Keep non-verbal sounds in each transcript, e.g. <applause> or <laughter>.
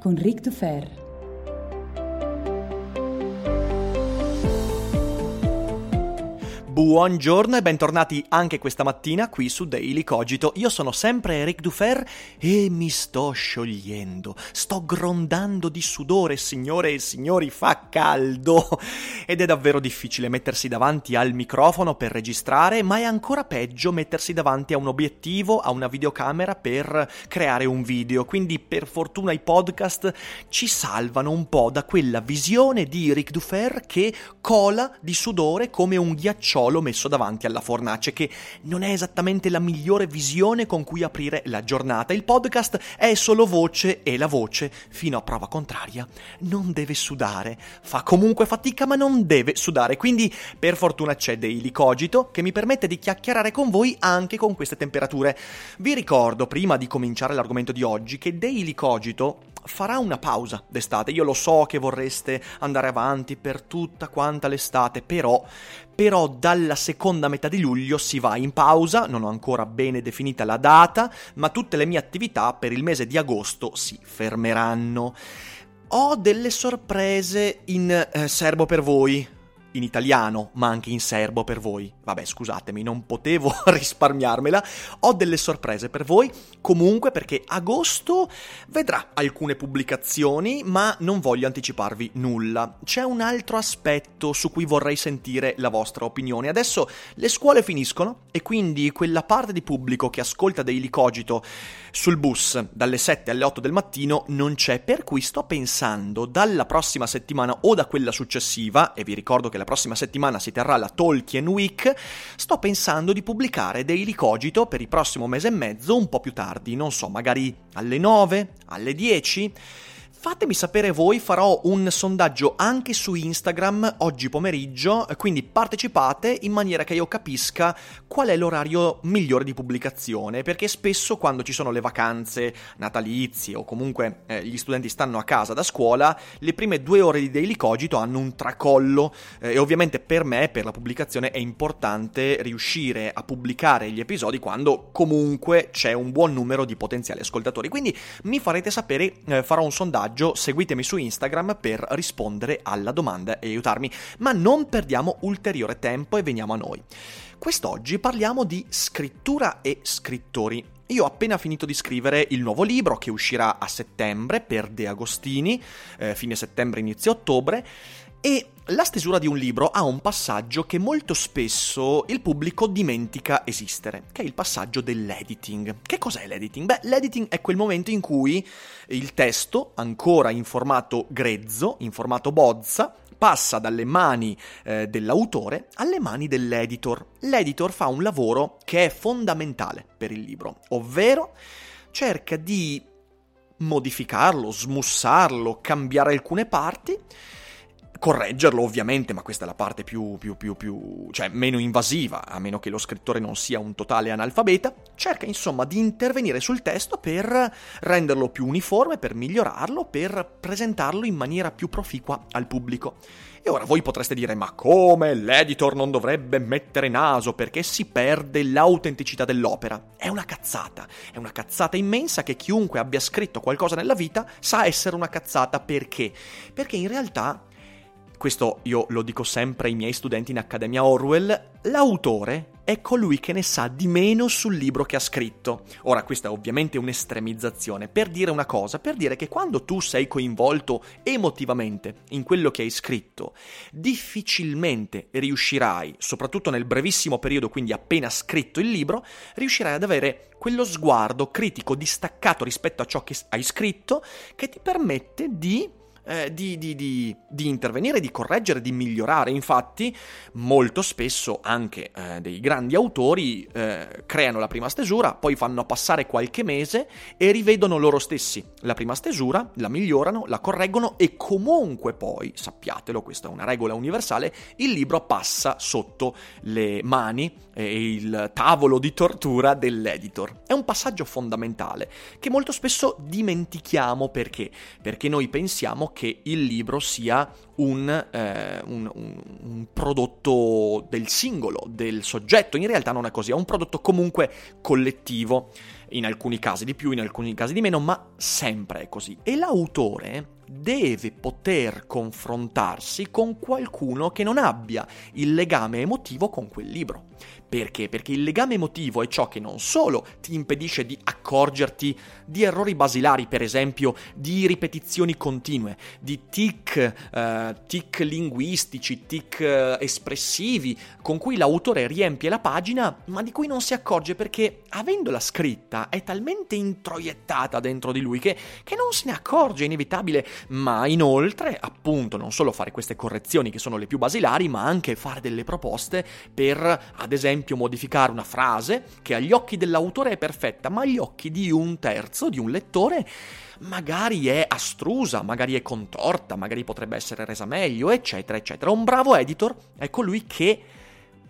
con Ric Dufer. Buongiorno e bentornati anche questa mattina qui su Daily Cogito. Io sono sempre Eric Dufer e mi sto sciogliendo. Sto grondando di sudore, signore e signori, fa caldo. <laughs> Ed è davvero difficile mettersi davanti al microfono per registrare, ma è ancora peggio mettersi davanti a un obiettivo, a una videocamera per creare un video. Quindi per fortuna i podcast ci salvano un po' da quella visione di Eric Dufer che cola di sudore come un ghiacciolo solo messo davanti alla fornace, che non è esattamente la migliore visione con cui aprire la giornata. Il podcast è solo voce e la voce, fino a prova contraria, non deve sudare. Fa comunque fatica, ma non deve sudare. Quindi, per fortuna, c'è Daily Cogito che mi permette di chiacchierare con voi anche con queste temperature. Vi ricordo, prima di cominciare l'argomento di oggi, che Daily Cogito farà una pausa d'estate. Io lo so che vorreste andare avanti per tutta quanta l'estate, però, però dalla seconda metà di luglio si va in pausa, non ho ancora bene definita la data, ma tutte le mie attività per il mese di agosto si fermeranno. Ho delle sorprese in eh, serbo per voi, in italiano, ma anche in serbo per voi. Vabbè, scusatemi, non potevo <laughs> risparmiarmela. Ho delle sorprese per voi, comunque perché agosto vedrà alcune pubblicazioni, ma non voglio anticiparvi nulla. C'è un altro aspetto su cui vorrei sentire la vostra opinione. Adesso le scuole finiscono e quindi quella parte di pubblico che ascolta Daily Cogito sul bus dalle 7 alle 8 del mattino non c'è, per cui sto pensando dalla prossima settimana o da quella successiva, e vi ricordo che la prossima settimana si terrà la Tolkien Week, sto pensando di pubblicare Daily Cogito per il prossimo mese e mezzo un po' più tardi, non so, magari alle 9, alle 10 Fatemi sapere voi, farò un sondaggio anche su Instagram oggi pomeriggio, quindi partecipate in maniera che io capisca qual è l'orario migliore di pubblicazione, perché spesso quando ci sono le vacanze natalizie o comunque eh, gli studenti stanno a casa da scuola, le prime due ore di Daily Cogito hanno un tracollo eh, e ovviamente per me, per la pubblicazione, è importante riuscire a pubblicare gli episodi quando comunque c'è un buon numero di potenziali ascoltatori. Quindi mi farete sapere, eh, farò un sondaggio messaggio, seguitemi su Instagram per rispondere alla domanda e aiutarmi, ma non perdiamo ulteriore tempo e veniamo a noi. Quest'oggi parliamo di scrittura e scrittori. Io ho appena finito di scrivere il nuovo libro che uscirà a settembre per De Agostini, eh, fine settembre, inizio ottobre, e la stesura di un libro ha un passaggio che molto spesso il pubblico dimentica esistere, che è il passaggio dell'editing. Che cos'è l'editing? Beh, l'editing è quel momento in cui il testo, ancora in formato grezzo, in formato bozza, passa dalle mani eh, dell'autore alle mani dell'editor. L'editor fa un lavoro che è fondamentale per il libro, ovvero cerca di modificarlo, smussarlo, cambiare alcune parti correggerlo ovviamente, ma questa è la parte più, più, più, più, cioè meno invasiva, a meno che lo scrittore non sia un totale analfabeta, cerca insomma di intervenire sul testo per renderlo più uniforme, per migliorarlo, per presentarlo in maniera più proficua al pubblico. E ora voi potreste dire, ma come l'editor non dovrebbe mettere naso perché si perde l'autenticità dell'opera? È una cazzata, è una cazzata immensa che chiunque abbia scritto qualcosa nella vita sa essere una cazzata perché? Perché in realtà questo io lo dico sempre ai miei studenti in Accademia Orwell, l'autore è colui che ne sa di meno sul libro che ha scritto. Ora, questa è ovviamente un'estremizzazione, per dire una cosa, per dire che quando tu sei coinvolto emotivamente in quello che hai scritto, difficilmente riuscirai, soprattutto nel brevissimo periodo, quindi appena scritto il libro, riuscirai ad avere quello sguardo critico distaccato rispetto a ciò che hai scritto che ti permette di eh, di, di, di, di, intervenire, di correggere, di migliorare. Infatti, molto spesso anche eh, dei grandi autori eh, creano la prima stesura, poi fanno passare qualche mese e rivedono loro stessi la prima stesura, la migliorano, la correggono e comunque poi, sappiatelo, questa è una regola universale, il libro passa sotto le mani e il tavolo di tortura dell'editor. È un passaggio fondamentale che molto spesso dimentichiamo perché? Perché noi pensiamo che il libro sia un, eh, un, un, un, prodotto del singolo, del soggetto. In realtà non è così, è un prodotto comunque collettivo, in alcuni casi di più, in alcuni casi di meno, ma sempre è così. E l'autore deve poter confrontarsi con qualcuno che non abbia il legame emotivo con quel libro. Perché? Perché il legame emotivo è ciò che non solo ti impedisce di accorgerti di errori basilari, per esempio di ripetizioni continue, di tic, eh, tic linguistici, tic eh, espressivi, con cui l'autore riempie la pagina, ma di cui non si accorge perché, avendola scritta, è talmente introiettata dentro di lui che, che non se ne accorge, è inevitabile, ma inoltre, appunto, non solo fare queste correzioni che sono le più basilari, ma anche fare delle proposte per, ad esempio, modificare una frase che agli occhi dell'autore è perfetta, ma agli occhi di un terzo, di un lettore, magari è astrusa, magari è contorta, magari potrebbe essere resa meglio, eccetera, eccetera. Un bravo editor è colui che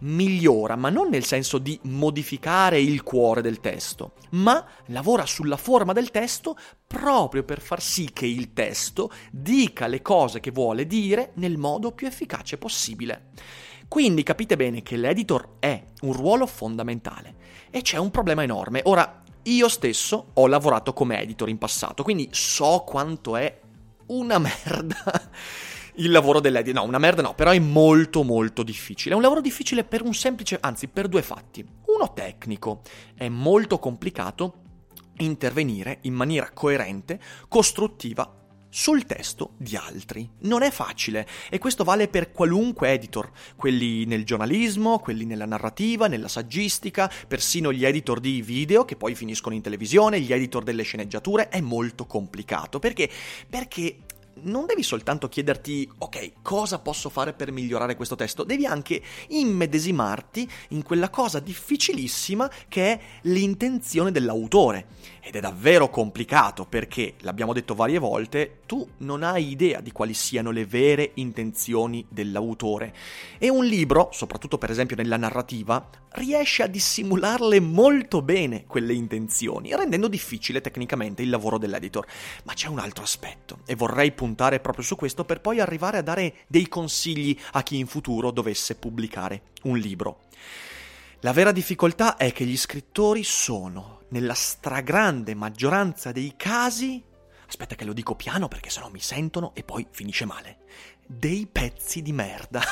migliora, ma non nel senso di modificare il cuore del testo, ma lavora sulla forma del testo proprio per far sì che il testo dica le cose che vuole dire nel modo più efficace possibile. Quindi capite bene che l'editor è un ruolo fondamentale e c'è un problema enorme. Ora, io stesso ho lavorato come editor in passato, quindi so quanto è una <laughs> merda il lavoro dell'editor. No, una merda no, però è molto molto difficile. È un lavoro difficile per un semplice, anzi per due fatti. Uno tecnico, è molto complicato intervenire in maniera coerente, costruttiva sul testo di altri. Non è facile e questo vale per qualunque editor, quelli nel giornalismo, quelli nella narrativa, nella saggistica, persino gli editor di video che poi finiscono in televisione, gli editor delle sceneggiature, è molto complicato perché perché non devi soltanto chiederti, ok, cosa posso fare per migliorare questo testo, devi anche immedesimarti in quella cosa difficilissima che è l'intenzione dell'autore. Ed è davvero complicato perché, l'abbiamo detto varie volte, tu non hai idea di quali siano le vere intenzioni dell'autore. E un libro, soprattutto per esempio nella narrativa, riesce a dissimularle molto bene quelle intenzioni, rendendo difficile tecnicamente il lavoro dell'editor. Ma c'è un altro aspetto e vorrei puntare proprio su questo per poi arrivare a dare dei consigli a chi in futuro dovesse pubblicare un libro. La vera difficoltà è che gli scrittori sono, nella stragrande maggioranza dei casi, aspetta che lo dico piano perché sennò mi sentono e poi finisce male, dei pezzi di merda.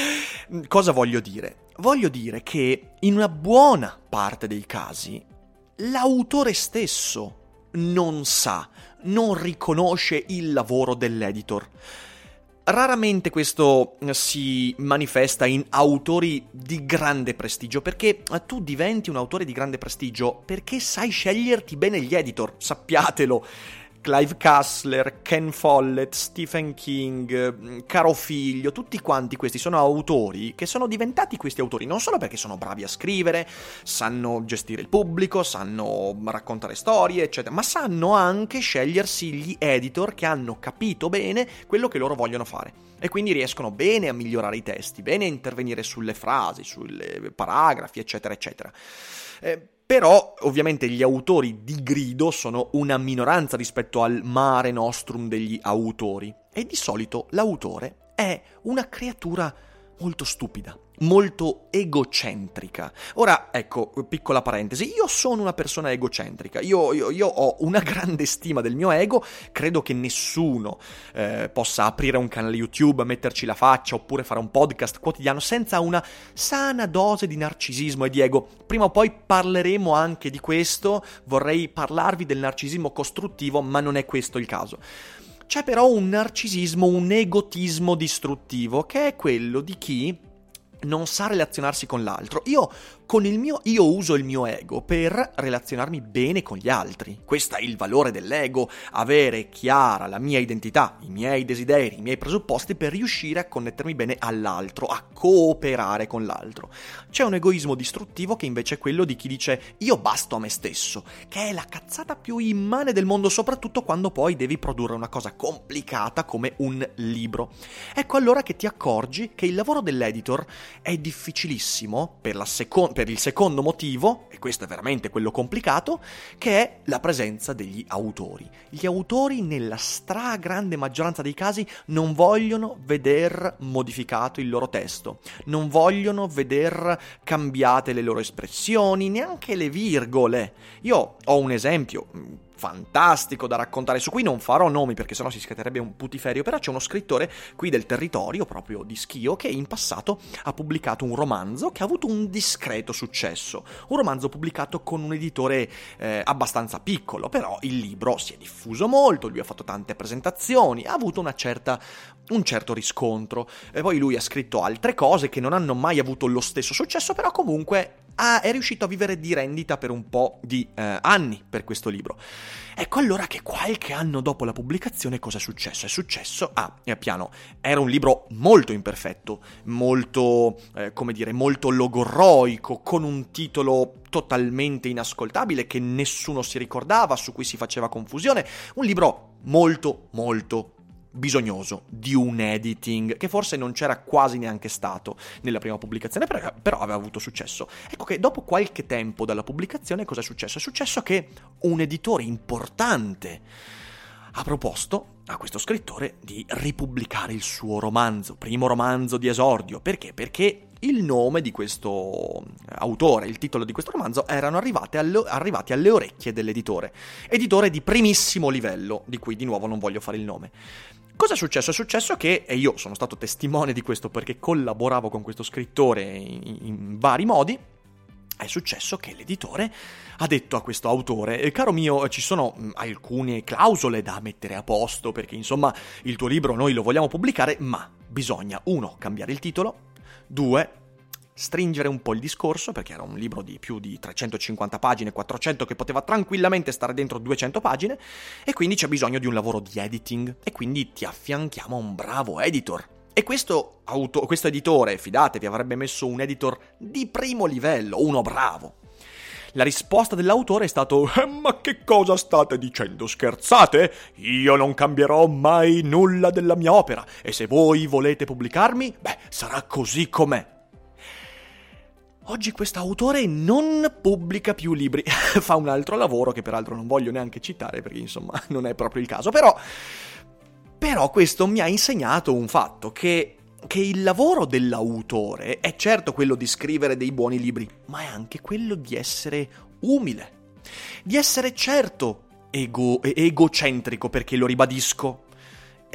<laughs> Cosa voglio dire? Voglio dire che in una buona parte dei casi l'autore stesso non sa, non riconosce il lavoro dell'editor. Raramente questo eh, si manifesta in autori di grande prestigio, perché eh, tu diventi un autore di grande prestigio perché sai sceglierti bene gli editor, sappiatelo. Clive Kassler, Ken Follett, Stephen King, mm, Caro Figlio, tutti quanti questi sono autori che sono diventati questi autori non solo perché sono bravi a scrivere, sanno gestire il pubblico, sanno raccontare storie, eccetera, ma sanno anche scegliersi gli editor che hanno capito bene quello che loro vogliono fare e quindi riescono bene a migliorare i testi, bene a intervenire sulle frasi, sulle paragrafi, eccetera, eccetera. Eh, però ovviamente gli autori di grido sono una minoranza rispetto al mare nostrum degli autori. E di solito l'autore è una creatura molto stupida, molto egocentrica. Ora, ecco, piccola parentesi, io sono una persona egocentrica, io, io, io ho una <laughs> grande stima del mio ego, credo che nessuno eh, possa aprire un canale YouTube, metterci la faccia oppure fare un podcast quotidiano senza una sana dose di narcisismo e di ego. Prima o poi parleremo anche di questo, vorrei parlarvi del narcisismo costruttivo, ma non è questo il caso. C'è però un narcisismo, un egotismo distruttivo, che è quello di chi non sa relazionarsi con l'altro. Io con il mio io uso il mio ego per relazionarmi bene con gli altri. Questo è il valore dell'ego, avere chiara la mia identità, i miei desideri, i miei presupposti per riuscire a connettermi bene all'altro, a cooperare con l'altro. C'è un egoismo distruttivo che invece è quello di chi dice io basto a me stesso, che è la cazzata più immane del mondo, soprattutto quando poi devi produrre una cosa complicata come un libro. Ecco allora che ti accorgi che il lavoro dell'editor è difficilissimo per la seconda per il secondo motivo, e questo è veramente quello complicato, che è la presenza degli autori. Gli autori nella stragrande maggioranza dei casi non vogliono veder modificato il loro testo, non vogliono veder cambiate le loro espressioni, neanche le virgole. Io ho un esempio, fantastico da raccontare, su cui non farò nomi perché sennò si scaterebbe un putiferio, però c'è uno scrittore qui del territorio, proprio di Schio, che in passato ha pubblicato un romanzo che ha avuto un discreto successo, un romanzo pubblicato con un editore eh, abbastanza piccolo, però il libro si è diffuso molto, lui ha fatto tante presentazioni, ha avuto certa, un certo riscontro, e poi lui ha scritto altre cose che non hanno mai avuto lo stesso successo, però comunque ha, è riuscito a vivere di rendita per un po' di eh, anni per questo libro. Ecco allora che qualche anno dopo la pubblicazione cosa è successo? È successo, ah, piano, era un libro molto imperfetto, molto, eh, come dire, molto logorroico, con un titolo totalmente inascoltabile che nessuno si ricordava, su cui si faceva confusione, un libro molto, molto bisognoso di un editing che forse non c'era quasi neanche stato nella prima pubblicazione, però, aveva avuto successo. Ecco che dopo qualche tempo dalla pubblicazione cosa è successo? È successo che un editore importante ha proposto a questo scrittore di ripubblicare il suo romanzo, primo romanzo di esordio. Perché? Perché il nome di questo autore, il titolo di questo romanzo erano alle, arrivati alle orecchie dell'editore. Editore di primissimo livello, di cui di nuovo non voglio fare il nome. Cosa è successo? È successo che, e io sono stato testimone di questo perché collaboravo con questo scrittore in, in vari modi, è successo che l'editore ha detto a questo autore, eh, caro mio, ci sono mh, alcune clausole da mettere a posto perché insomma il tuo libro noi lo vogliamo pubblicare, ma bisogna, uno, cambiare il titolo, due, stringere un po' il discorso, perché era un libro di più di 350 pagine, 400 che poteva tranquillamente stare dentro 200 pagine, e quindi c'è bisogno di un lavoro di editing, e quindi ti affianchiamo a un bravo editor. E questo, auto, questo editore, fidatevi, avrebbe messo un editor di primo livello, uno bravo. La risposta dell'autore è stato eh, Ma che cosa state dicendo? Scherzate? Io non cambierò mai nulla della mia opera e se voi volete pubblicarmi, beh, sarà così com'è. Oggi questo autore non pubblica più libri, <laughs> fa un altro lavoro che peraltro non voglio neanche citare perché insomma <laughs> non è proprio il caso, però, però questo mi ha insegnato un fatto, che, che il lavoro dell'autore è certo quello di scrivere dei buoni libri, ma è anche quello di essere umile, di essere certo ego, egocentrico perché lo ribadisco,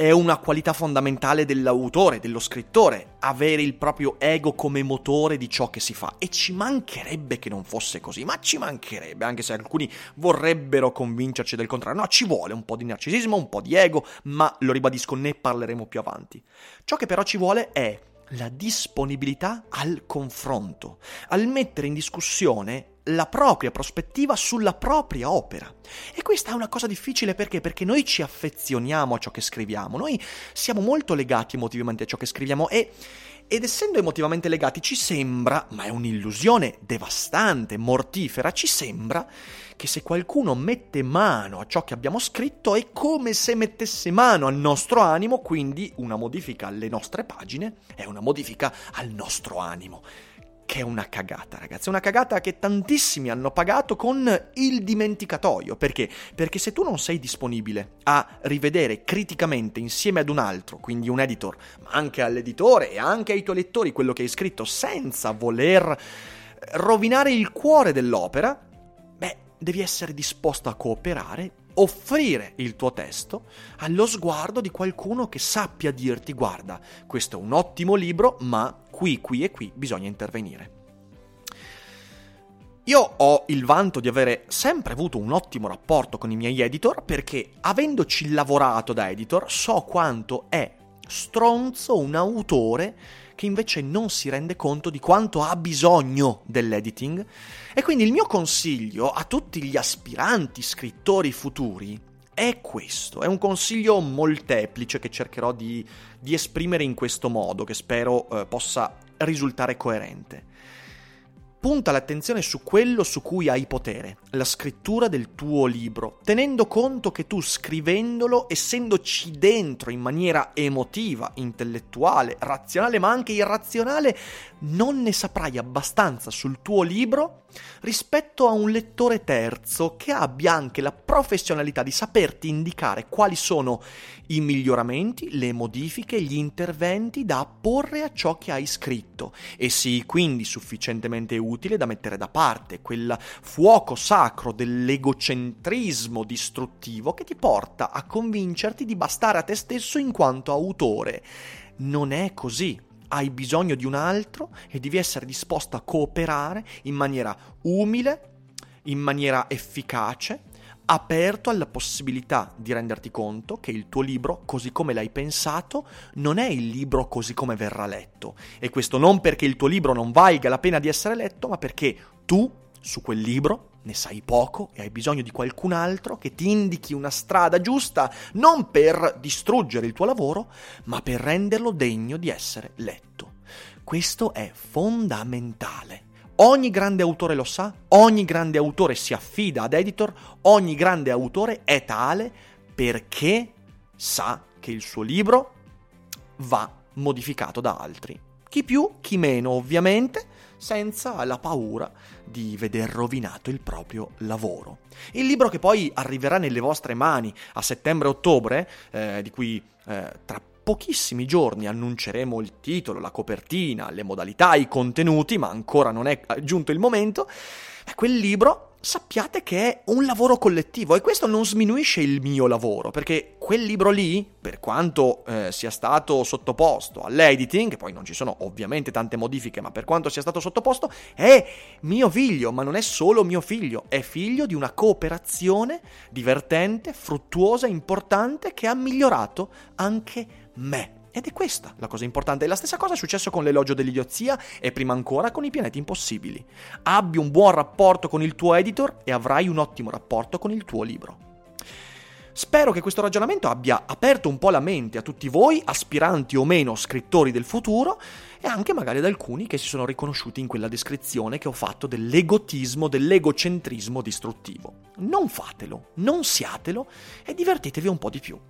è una qualità fondamentale dell'autore, dello scrittore, avere il proprio ego come motore di ciò che si fa. E ci mancherebbe che non fosse così, ma ci mancherebbe, anche se alcuni vorrebbero convincerci del contrario. No, ci vuole un po' di narcisismo, un po' di ego, ma lo ribadisco, ne parleremo più avanti. Ciò che però ci vuole è la disponibilità al confronto, al mettere in discussione la propria prospettiva sulla propria opera. E questa è una cosa difficile perché? Perché noi ci affezioniamo a ciò che scriviamo, noi siamo molto legati emotivamente a ciò che scriviamo e ed essendo emotivamente legati ci sembra, ma è un'illusione devastante, mortifera, ci sembra che se qualcuno mette mano a ciò che abbiamo scritto è come se mettesse mano al nostro animo, quindi una modifica alle nostre pagine è una modifica al nostro animo che è una cagata, ragazzi. È una cagata che tantissimi hanno pagato con il dimenticatoio. Perché? Perché se tu non sei disponibile a rivedere criticamente insieme ad un altro, quindi un editor, ma anche all'editore e anche ai tuoi lettori quello che hai scritto senza voler rovinare il cuore dell'opera, beh, devi essere disposto a cooperare, offrire il tuo testo allo sguardo di qualcuno che sappia dirti guarda, questo è un ottimo libro, ma qui, qui e qui bisogna intervenire. Io ho il vanto di avere sempre avuto un ottimo rapporto con i miei editor perché, avendoci lavorato da editor, so quanto è stronzo un autore che invece non si rende conto di quanto ha bisogno dell'editing. E quindi il mio consiglio a tutti gli aspiranti scrittori futuri è questo, è un consiglio molteplice che cercherò di, di esprimere in questo modo, che spero eh, possa risultare coerente. Punta l'attenzione su quello su cui hai potere, la scrittura del tuo libro, tenendo conto che tu scrivendolo, essendoci dentro in maniera emotiva, intellettuale, razionale, ma anche irrazionale, non ne saprai abbastanza sul tuo libro rispetto a un lettore terzo che abbia anche la professionalità di saperti indicare quali sono i miglioramenti, le modifiche, gli interventi da apporre a ciò che hai scritto e sii quindi sufficientemente utile da mettere da parte quel fuoco sacro dell'egocentrismo distruttivo che ti porta a convincerti di bastare a te stesso in quanto autore. Non è così hai bisogno di un altro e devi essere disposto a cooperare in maniera umile, in maniera efficace, aperto alla possibilità di renderti conto che il tuo libro, così come l'hai pensato, non è il libro così come verrà letto. E questo non perché il tuo libro non valga la pena di essere letto, ma perché tu, su quel libro, ne sai poco e hai bisogno di qualcun altro che ti indichi una strada giusta, non per distruggere il tuo lavoro, ma per renderlo degno di essere letto. Questo è fondamentale. Ogni grande autore lo sa, ogni grande autore si affida ad editor, ogni grande autore è tale perché sa che il suo libro va modificato da altri. Chi più, chi meno, ovviamente, senza la paura di veder rovinato il proprio lavoro. Il libro che poi arriverà nelle vostre mani a settembre-ottobre, eh, di cui eh, tra pochissimi giorni annunceremo il titolo, la copertina, le modalità, i contenuti, ma ancora non è giunto il momento, quel libro sappiate che è un lavoro collettivo e questo non sminuisce il mio lavoro, perché quel libro lì, per quanto eh, sia stato sottoposto all'editing, poi non ci sono ovviamente tante modifiche, ma per quanto sia stato sottoposto, è mio figlio, ma non è solo mio figlio, è figlio di una cooperazione divertente, fruttuosa, importante che ha migliorato anche me. Ed è questa la cosa importante. La stessa cosa è successo con l'elogio dell'idiozia e prima ancora con i pianeti impossibili. Abbi un buon rapporto con il tuo editor e avrai un ottimo rapporto con il tuo libro. Spero che questo ragionamento abbia aperto un po' la mente a tutti voi, aspiranti o meno scrittori del futuro, e anche magari ad alcuni che si sono riconosciuti in quella descrizione che ho fatto dell'egotismo, dell'egocentrismo distruttivo. Non fatelo, non siatelo e divertitevi un po' di più.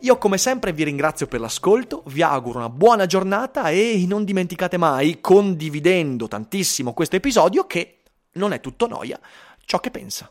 Io come sempre vi ringrazio per l'ascolto, vi auguro una buona giornata e non dimenticate mai, condividendo tantissimo questo episodio, che non è tutto noia ciò che pensa.